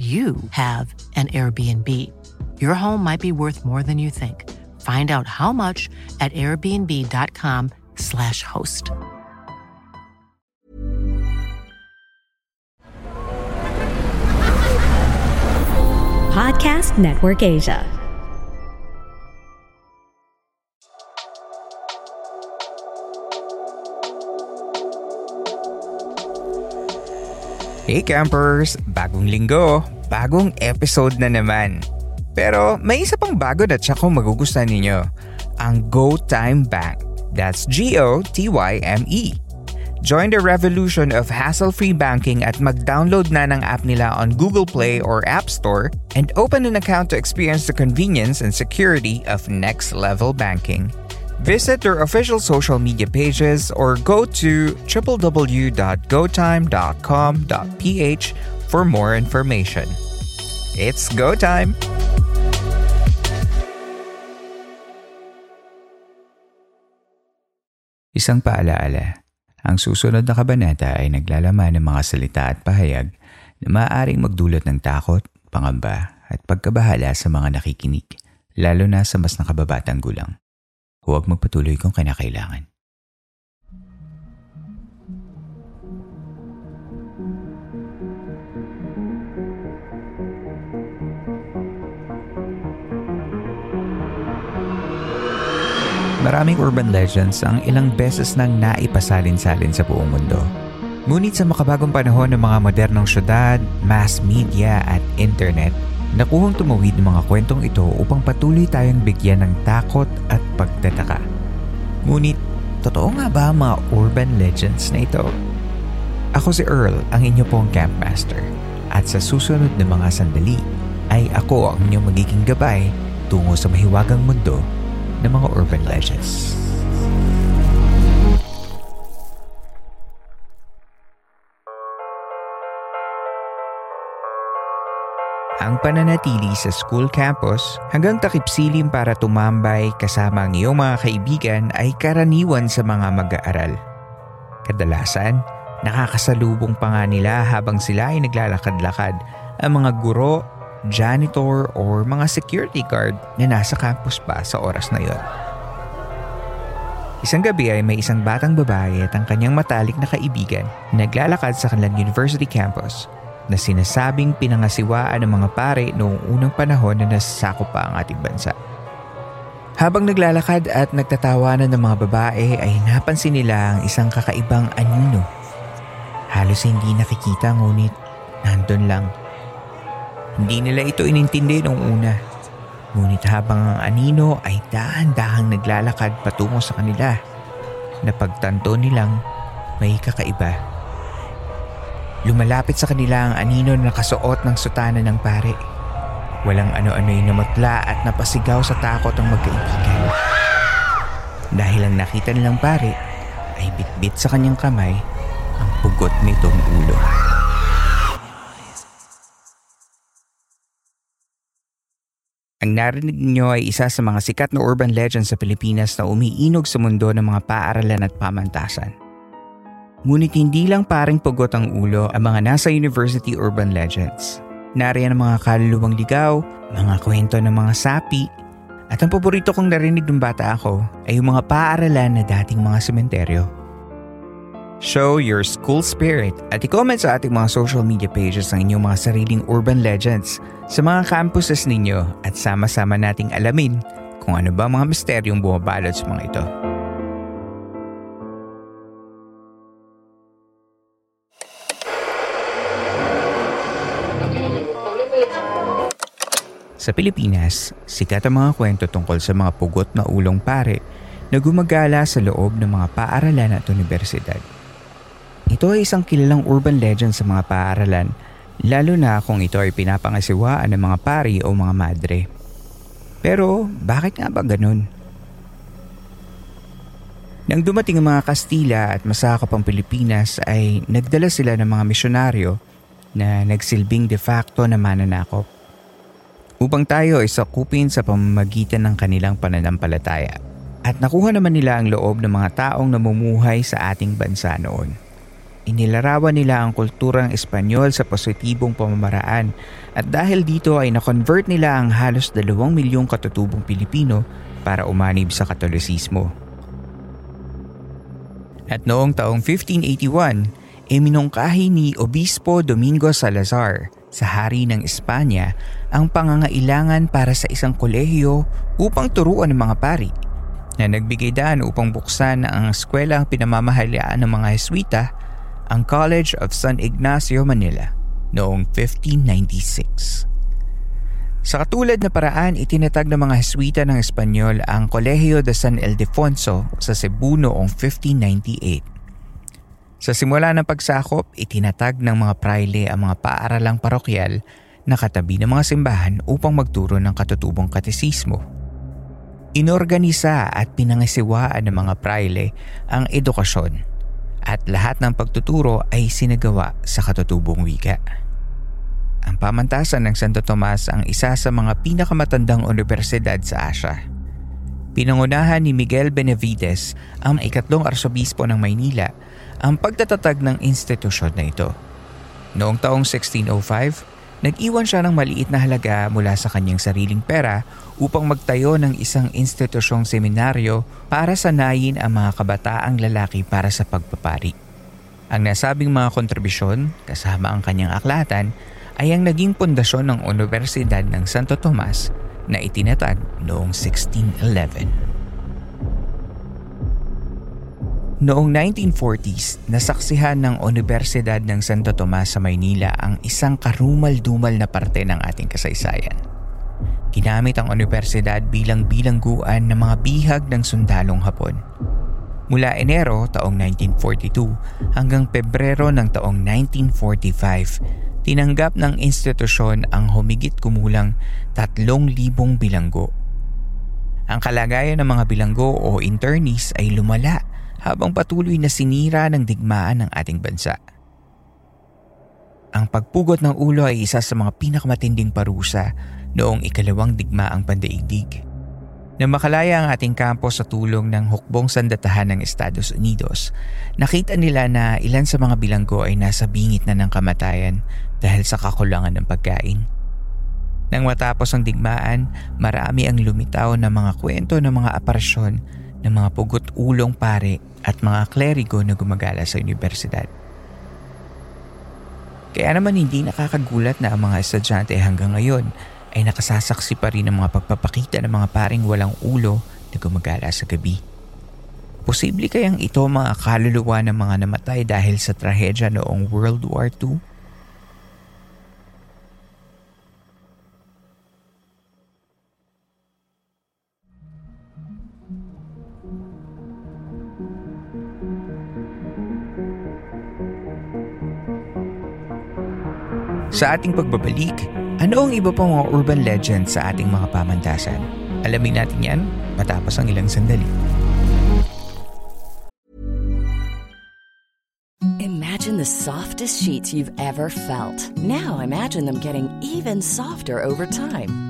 you have an Airbnb. Your home might be worth more than you think. Find out how much at airbnb.com/slash host. Podcast Network Asia. Hey campers! Bagong linggo, bagong episode na naman. Pero may isa pang bago na tsaka magugustuhan ninyo. Ang Go Time Bank. That's G-O-T-Y-M-E. Join the revolution of hassle-free banking at mag-download na ng app nila on Google Play or App Store and open an account to experience the convenience and security of next-level banking. Visit their official social media pages or go to www.gotime.com.ph for more information. It's go time! Isang paalaala, ang susunod na kabanata ay naglalaman ng mga salita at pahayag na maaaring magdulot ng takot, pangamba at pagkabahala sa mga nakikinig, lalo na sa mas nakababatang gulang. Huwag magpatuloy kung kinakailangan. Maraming urban legends ang ilang beses nang naipasalin-salin sa buong mundo. Ngunit sa makabagong panahon ng mga modernong syudad, mass media at internet, nakuhang tumawid ng mga kwentong ito upang patuloy tayong bigyan ng takot at pagtataka. Ngunit, totoo nga ba ang mga urban legends na ito? Ako si Earl, ang inyo pong campmaster. At sa susunod na mga sandali, ay ako ang inyong magiging gabay tungo sa mahiwagang mundo ng mga urban legends. Ang pananatili sa school campus hanggang takip silim para tumambay kasama ang iyong mga kaibigan ay karaniwan sa mga mag-aaral. Kadalasan, nakakasalubong pa nga nila habang sila ay naglalakad-lakad ang mga guro, janitor or mga security guard na nasa campus pa sa oras na yon. Isang gabi ay may isang batang babae at ang kanyang matalik na kaibigan na naglalakad sa kanilang university campus na sinasabing pinangasiwaan ng mga pare noong unang panahon na nasasako pa ang ating bansa. Habang naglalakad at nagtatawanan ng mga babae ay napansin nila ang isang kakaibang anino. Halos hindi nakikita ngunit nandun lang. Hindi nila ito inintindi noong una. Ngunit habang ang anino ay dahan-dahang naglalakad patungo sa kanila, napagtanto nilang may kakaiba. Lumalapit sa kanila ang anino na nakasuot ng sutana ng pare. Walang ano-ano'y namutla at napasigaw sa takot ang magkaibigan. Dahil ang nakita nilang pare ay bitbit sa kanyang kamay ang pugot nitong ulo. Ang narinig niyo ay isa sa mga sikat na urban legends sa Pilipinas na umiinog sa mundo ng mga paaralan at pamantasan. Ngunit hindi lang paring pugot ang ulo ang mga nasa university urban legends. Nariyan ang mga kaluluwang ligaw, mga kwento ng mga sapi, at ang paborito kong narinig ng bata ako ay yung mga paaralan na dating mga sementeryo. Show your school spirit at i-comment sa ating mga social media pages ang inyong mga sariling urban legends sa mga campuses ninyo at sama-sama nating alamin kung ano ba mga misteryong bumabalot sa mga ito. Sa Pilipinas, sikat ang mga kwento tungkol sa mga pugot na ulong pare na gumagala sa loob ng mga paaralan at universidad. Ito ay isang kilalang urban legend sa mga paaralan Lalo na kung ito ay pinapangasiwaan ng mga pari o mga madre. Pero bakit nga ba ganun? Nang dumating ang mga Kastila at masakop ang Pilipinas ay nagdala sila ng mga misyonaryo na nagsilbing de facto na mananakop upang tayo ay sakupin sa pamamagitan ng kanilang pananampalataya. At nakuha naman nila ang loob ng mga taong namumuhay sa ating bansa noon. Inilarawan nila ang kulturang Espanyol sa positibong pamamaraan at dahil dito ay na-convert nila ang halos dalawang milyong katutubong Pilipino para umanib sa Katolisismo. At noong taong 1581, e minungkahi ni Obispo Domingo Salazar sa hari ng Espanya ang pangangailangan para sa isang kolehiyo upang turuan ng mga pari na nagbigay daan upang buksan ang eskwela ang pinamamahalaan ng mga Heswita ang College of San Ignacio Manila noong 1596. Sa katulad na paraan, itinatag ng mga Heswita ng Espanyol ang Colegio de San Ildefonso sa Cebu noong 1598. Sa simula ng pagsakop, itinatag ng mga praile ang mga paaralang parokyal na katabi ng mga simbahan upang magturo ng katutubong katesismo. Inorganisa at pinangasiwaan ng mga praile ang edukasyon at lahat ng pagtuturo ay sinagawa sa katutubong wika. Ang pamantasan ng Santo Tomas ang isa sa mga pinakamatandang universidad sa Asia. Pinangunahan ni Miguel Benavides, ang ikatlong arsobispo ng Maynila, ang pagtatatag ng institusyon na ito. Noong taong 1605, Nag-iwan siya ng maliit na halaga mula sa kanyang sariling pera upang magtayo ng isang institusyong seminaryo para sanayin ang mga kabataang lalaki para sa pagpapari. Ang nasabing mga kontribusyon kasama ang kanyang aklatan ay ang naging pundasyon ng Universidad ng Santo Tomas na itinatag noong 1611. Noong 1940s, nasaksihan ng Universidad ng Santo Tomas sa Maynila ang isang karumal-dumal na parte ng ating kasaysayan. Ginamit ang universidad bilang bilangguan ng mga bihag ng sundalong Hapon. Mula Enero taong 1942 hanggang Pebrero ng taong 1945, tinanggap ng institusyon ang humigit kumulang 3,000 bilanggo. Ang kalagayan ng mga bilanggo o internees ay lumala habang patuloy na sinira ng digmaan ng ating bansa. Ang pagpugot ng ulo ay isa sa mga pinakamatinding parusa noong ikalawang digmaang pandaigdig. Nang makalaya ang ating kampo sa tulong ng hukbong sandatahan ng Estados Unidos, nakita nila na ilan sa mga bilanggo ay nasa bingit na ng kamatayan dahil sa kakulangan ng pagkain. Nang matapos ang digmaan, marami ang lumitaw na mga kwento ng mga aparasyon ng mga pugot ulong pare at mga klerigo na gumagala sa universidad. Kaya naman hindi nakakagulat na ang mga estudyante hanggang ngayon ay nakasasaksi pa rin ng mga pagpapakita ng mga paring walang ulo na gumagala sa gabi. Posible kayang ito mga kaluluwa ng mga namatay dahil sa trahedya noong World War II? Sa ating pagbabalik, ano ang iba pang mga urban legends sa ating mga pamantasan? Alamin natin yan matapos ang ilang sandali. Imagine the softest sheets you've ever felt. Now imagine them getting even softer over time.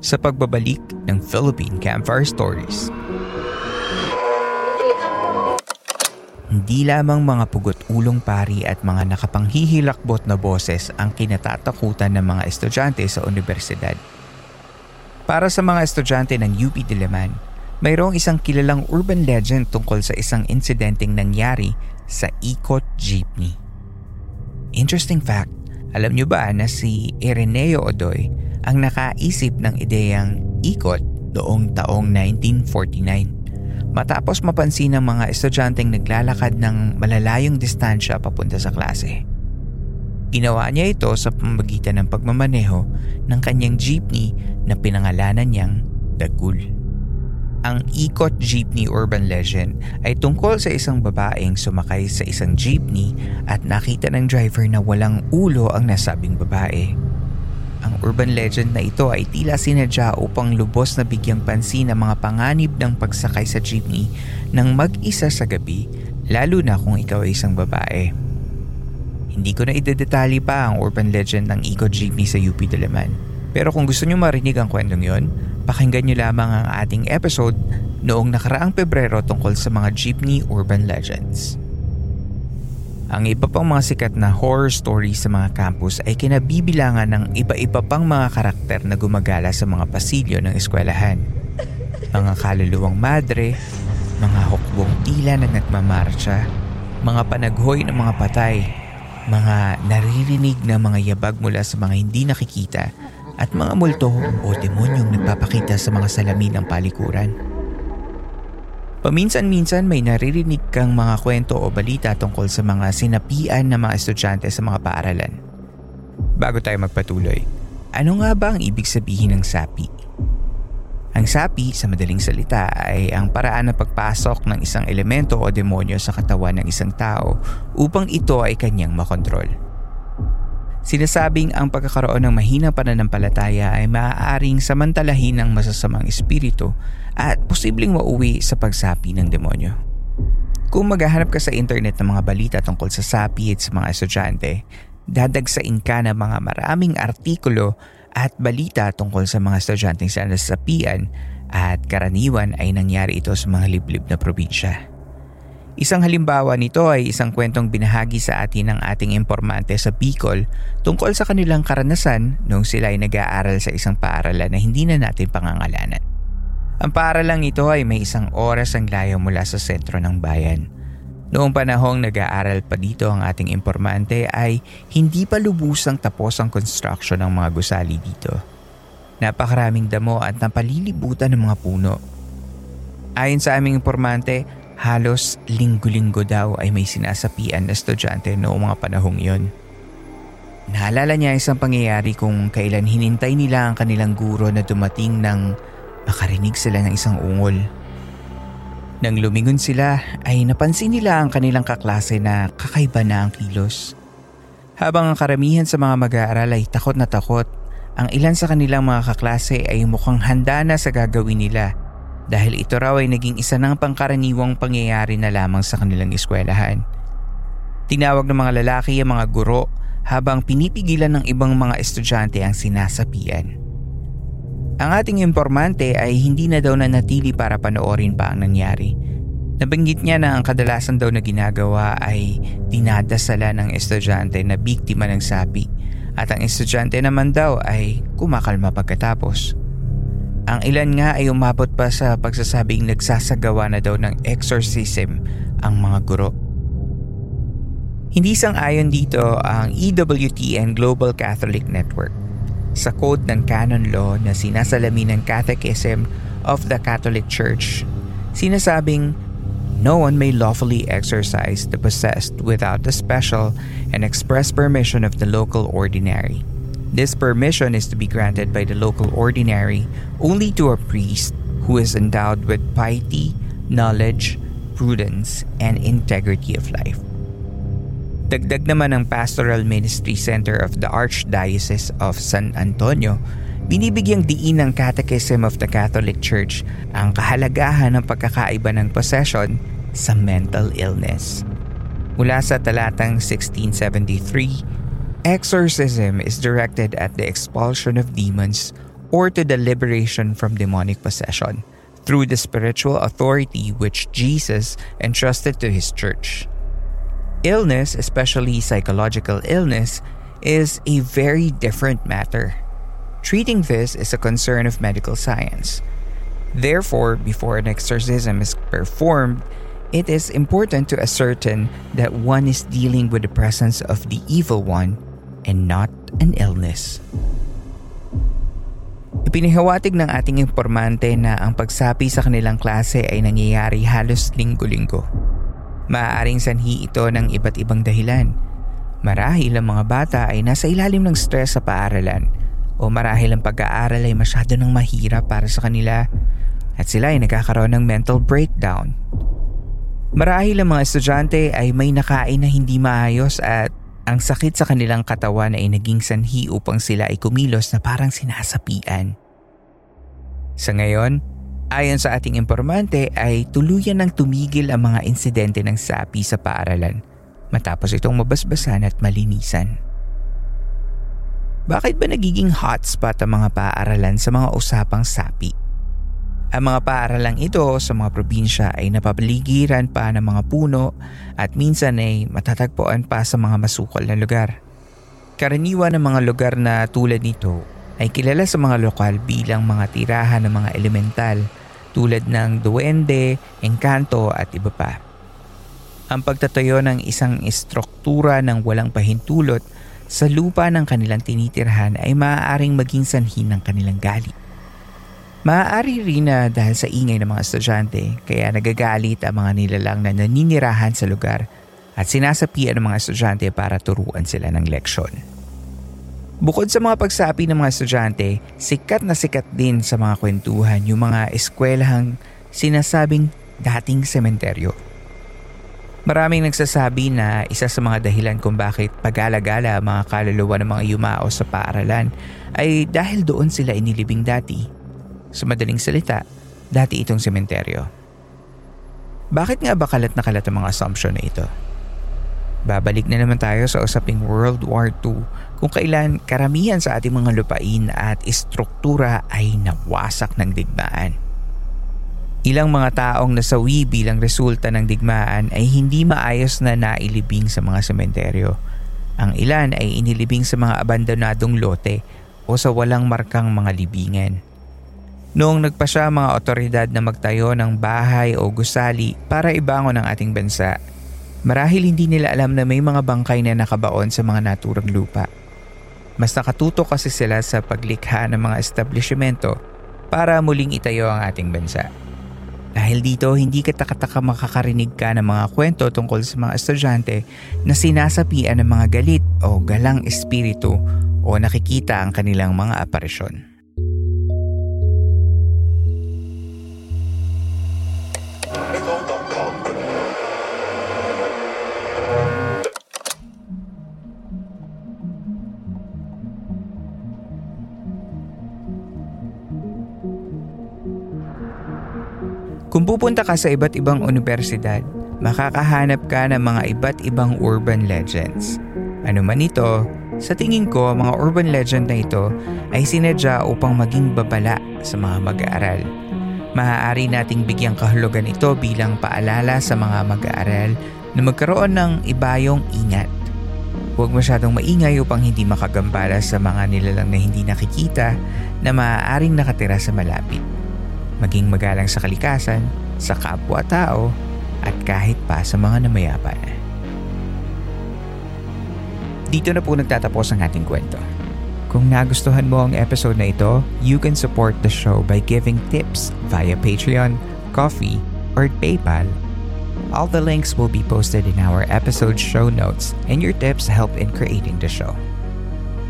Sa pagbabalik ng Philippine Campfire Stories. Hindi lamang mga pugot-ulong pari at mga nakapanghihilakbot na boses ang kinatatakutan ng mga estudyante sa universidad. Para sa mga estudyante ng UP Diliman, mayroong isang kilalang urban legend tungkol sa isang insidenteng nangyari sa ikot jeepney. Interesting fact, alam nyo ba na si Ireneo Odoy ang nakaisip ng ideyang ikot doong taong 1949 matapos mapansin ng mga estudyanteng naglalakad ng malalayong distansya papunta sa klase. Ginawa niya ito sa pamamagitan ng pagmamaneho ng kanyang jeepney na pinangalanan niyang Dagul. Ang Ikot Jeepney Urban Legend ay tungkol sa isang babaeng sumakay sa isang jeepney at nakita ng driver na walang ulo ang nasabing babae. Ang urban legend na ito ay tila sinadya upang lubos na bigyang pansin ang mga panganib ng pagsakay sa jeepney ng mag-isa sa gabi lalo na kung ikaw ay isang babae. Hindi ko na idedetalye pa ang urban legend ng Eco Jeepney sa UP Dalaman. Pero kung gusto nyo marinig ang kwentong yon, pakinggan nyo lamang ang ating episode noong nakaraang Pebrero tungkol sa mga jeepney urban legends. Ang iba pang mga sikat na horror stories sa mga campus ay kinabibilangan ng iba-iba pang mga karakter na gumagala sa mga pasilyo ng eskwelahan. Mga kaluluwang madre, mga hukbong tila na nagmamarcha, mga panaghoy ng mga patay, mga naririnig na mga yabag mula sa mga hindi nakikita at mga multo o demonyong nagpapakita sa mga salamin ng palikuran. Paminsan-minsan may naririnig kang mga kwento o balita tungkol sa mga sinapian ng mga estudyante sa mga paaralan. Bago tayo magpatuloy, ano nga ba ang ibig sabihin ng sapi? Ang sapi, sa madaling salita, ay ang paraan ng pagpasok ng isang elemento o demonyo sa katawan ng isang tao upang ito ay kanyang makontrol. Sinasabing ang pagkakaroon ng mahinang pananampalataya ay maaaring samantalahin ng masasamang espiritu at posibleng mauwi sa pagsapi ng demonyo. Kung maghahanap ka sa internet ng mga balita tungkol sa sapi at sa mga estudyante, dadagsain ka ng mga maraming artikulo at balita tungkol sa mga estudyanteng sa nasapian at karaniwan ay nangyari ito sa mga liblib na probinsya. Isang halimbawa nito ay isang kwentong binahagi sa atin ng ating impormante sa Bicol tungkol sa kanilang karanasan noong sila ay nag-aaral sa isang paaralan na hindi na natin pangangalanan. Ang paaralang ito ay may isang oras ang layo mula sa sentro ng bayan. Noong panahong nag-aaral pa dito ang ating impormante ay hindi pa lubusang tapos ang construction ng mga gusali dito. Napakaraming damo at napalilibutan ng mga puno. Ayon sa aming impormante, Halos linggo-linggo daw ay may sinasapian na estudyante noong mga panahong iyon. Naalala niya isang pangyayari kung kailan hinintay nila ang kanilang guro na dumating nang makarinig sila ng isang ungol. Nang lumingon sila ay napansin nila ang kanilang kaklase na kakaiba na ang kilos. Habang ang karamihan sa mga mag-aaral ay takot na takot, ang ilan sa kanilang mga kaklase ay mukhang handa na sa gagawin nila dahil ito raw ay naging isa ng pangkaraniwang pangyayari na lamang sa kanilang eskwelahan. Tinawag ng mga lalaki ang mga guro habang pinipigilan ng ibang mga estudyante ang sinasapian. Ang ating informante ay hindi na daw nanatili para panoorin pa ang nangyari. Nabanggit niya na ang kadalasan daw na ginagawa ay dinadasala ng estudyante na biktima ng sapi at ang estudyante naman daw ay kumakalma pagkatapos. Ang ilan nga ay umabot pa sa pagsasabing nagsasagawa na daw ng exorcism ang mga guro. Hindi sang-ayon dito ang EWTN Global Catholic Network sa code ng canon law na sinasalamin ng Catechism of the Catholic Church. Sinasabing, no one may lawfully exorcise the possessed without the special and express permission of the local ordinary. This permission is to be granted by the local ordinary only to a priest who is endowed with piety, knowledge, prudence, and integrity of life. Dagdag naman ng Pastoral Ministry Center of the Archdiocese of San Antonio Binibigyang diin ng Catechism of the Catholic Church ang kahalagahan ng pagkakaiba ng possession sa mental illness. Mula sa talatang 1673, exorcism is directed at the expulsion of demons or to the liberation from demonic possession through the spiritual authority which Jesus entrusted to his church. Illness, especially psychological illness, is a very different matter. Treating this is a concern of medical science. Therefore, before an exorcism is performed, it is important to ascertain that one is dealing with the presence of the evil one and not an illness. Ipinihawatig ng ating informante na ang pagsapi sa kanilang klase ay nangyayari halos linggo-linggo. Maaaring sanhi ito ng iba't ibang dahilan. Marahil ang mga bata ay nasa ilalim ng stress sa paaralan o marahil ang pag-aaral ay masyado ng mahirap para sa kanila at sila ay nagkakaroon ng mental breakdown. Marahil ang mga estudyante ay may nakain na hindi maayos at ang sakit sa kanilang katawan ay naging sanhi upang sila ay kumilos na parang sinasapian. Sa ngayon, ayon sa ating informante ay tuluyan ng tumigil ang mga insidente ng sapi sa paaralan matapos itong mabasbasan at malinisan. Bakit ba nagiging hotspot ang mga paaralan sa mga usapang sapi? Ang mga paaralang ito sa mga probinsya ay napapaligiran pa ng mga puno at minsan ay matatagpuan pa sa mga masukal na lugar. Karaniwan ng mga lugar na tulad nito ay kilala sa mga lokal bilang mga tirahan ng mga elemental tulad ng duwende, engkanto at iba pa. Ang pagtatayo ng isang istruktura ng walang pahintulot sa lupa ng kanilang tinitirhan ay maaaring maging sanhi ng kanilang galit. Maaari rin na dahil sa ingay ng mga estudyante kaya nagagalit ang mga nilalang na naninirahan sa lugar at sinasapian ng mga estudyante para turuan sila ng leksyon. Bukod sa mga pagsapi ng mga estudyante, sikat na sikat din sa mga kwentuhan yung mga eskwelahang sinasabing dating sementeryo. Maraming nagsasabi na isa sa mga dahilan kung bakit pag-alagala mga kaluluwa ng mga yumao sa paaralan ay dahil doon sila inilibing dati. Sa madaling salita, dati itong sementeryo. Bakit nga ba kalat na kalat ang mga assumption na ito? Babalik na naman tayo sa usaping World War II kung kailan karamihan sa ating mga lupain at istruktura ay nawasak ng digmaan. Ilang mga taong nasawi bilang resulta ng digmaan ay hindi maayos na nailibing sa mga sementeryo. Ang ilan ay inilibing sa mga abandonadong lote o sa walang markang mga libingan. Noong nagpasya mga otoridad na magtayo ng bahay o gusali para ibangon ang ating bansa, marahil hindi nila alam na may mga bangkay na nakabaon sa mga naturang lupa. Mas nakatutok kasi sila sa paglikha ng mga establishmento para muling itayo ang ating bansa. Dahil dito, hindi ka takataka makakarinig ka ng mga kwento tungkol sa mga estudyante na sinasapian ng mga galit o galang espiritu o nakikita ang kanilang mga aparisyon. Kung pupunta ka sa iba't ibang universidad, makakahanap ka ng mga iba't ibang urban legends. Ano man ito, sa tingin ko mga urban legend na ito ay sinadya upang maging babala sa mga mag-aaral. Maaari nating bigyang kahulugan ito bilang paalala sa mga mag-aaral na magkaroon ng ibayong ingat. Huwag masyadong maingay upang hindi makagambala sa mga nilalang na hindi nakikita na maaaring nakatira sa malapit maging magalang sa kalikasan, sa kapwa-tao, at kahit pa sa mga namayapan. Dito na po nagtatapos ang ating kwento. Kung nagustuhan mo ang episode na ito, you can support the show by giving tips via Patreon, Coffee, or PayPal. All the links will be posted in our episode show notes and your tips help in creating the show.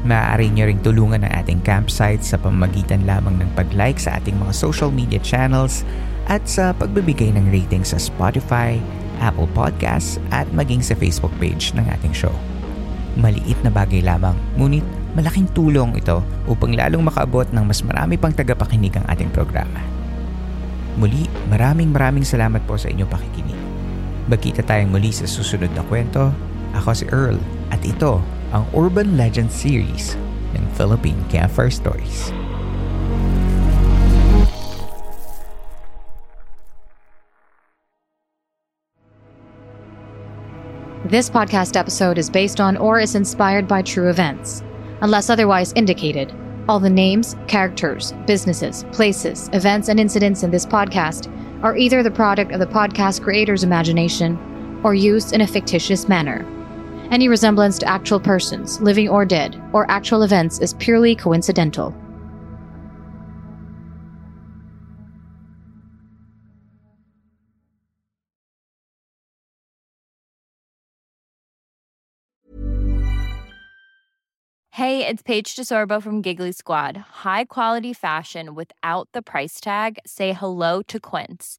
Maaari nyo ring tulungan ang ating campsite sa pamagitan lamang ng pag-like sa ating mga social media channels at sa pagbibigay ng rating sa Spotify, Apple Podcasts at maging sa Facebook page ng ating show. Maliit na bagay lamang, ngunit Malaking tulong ito upang lalong makaabot ng mas marami pang tagapakinig ang ating programa. Muli, maraming maraming salamat po sa inyong pakikinig. Magkita tayong muli sa susunod na kwento. Ako si Earl at ito ang Urban Legend Series ng Philippine Campfire Stories. This podcast episode is based on or is inspired by true events. Unless otherwise indicated, all the names, characters, businesses, places, events, and incidents in this podcast are either the product of the podcast creator's imagination or used in a fictitious manner. Any resemblance to actual persons, living or dead, or actual events is purely coincidental. Hey, it's Paige DeSorbo from Giggly Squad. High quality fashion without the price tag. Say hello to Quince.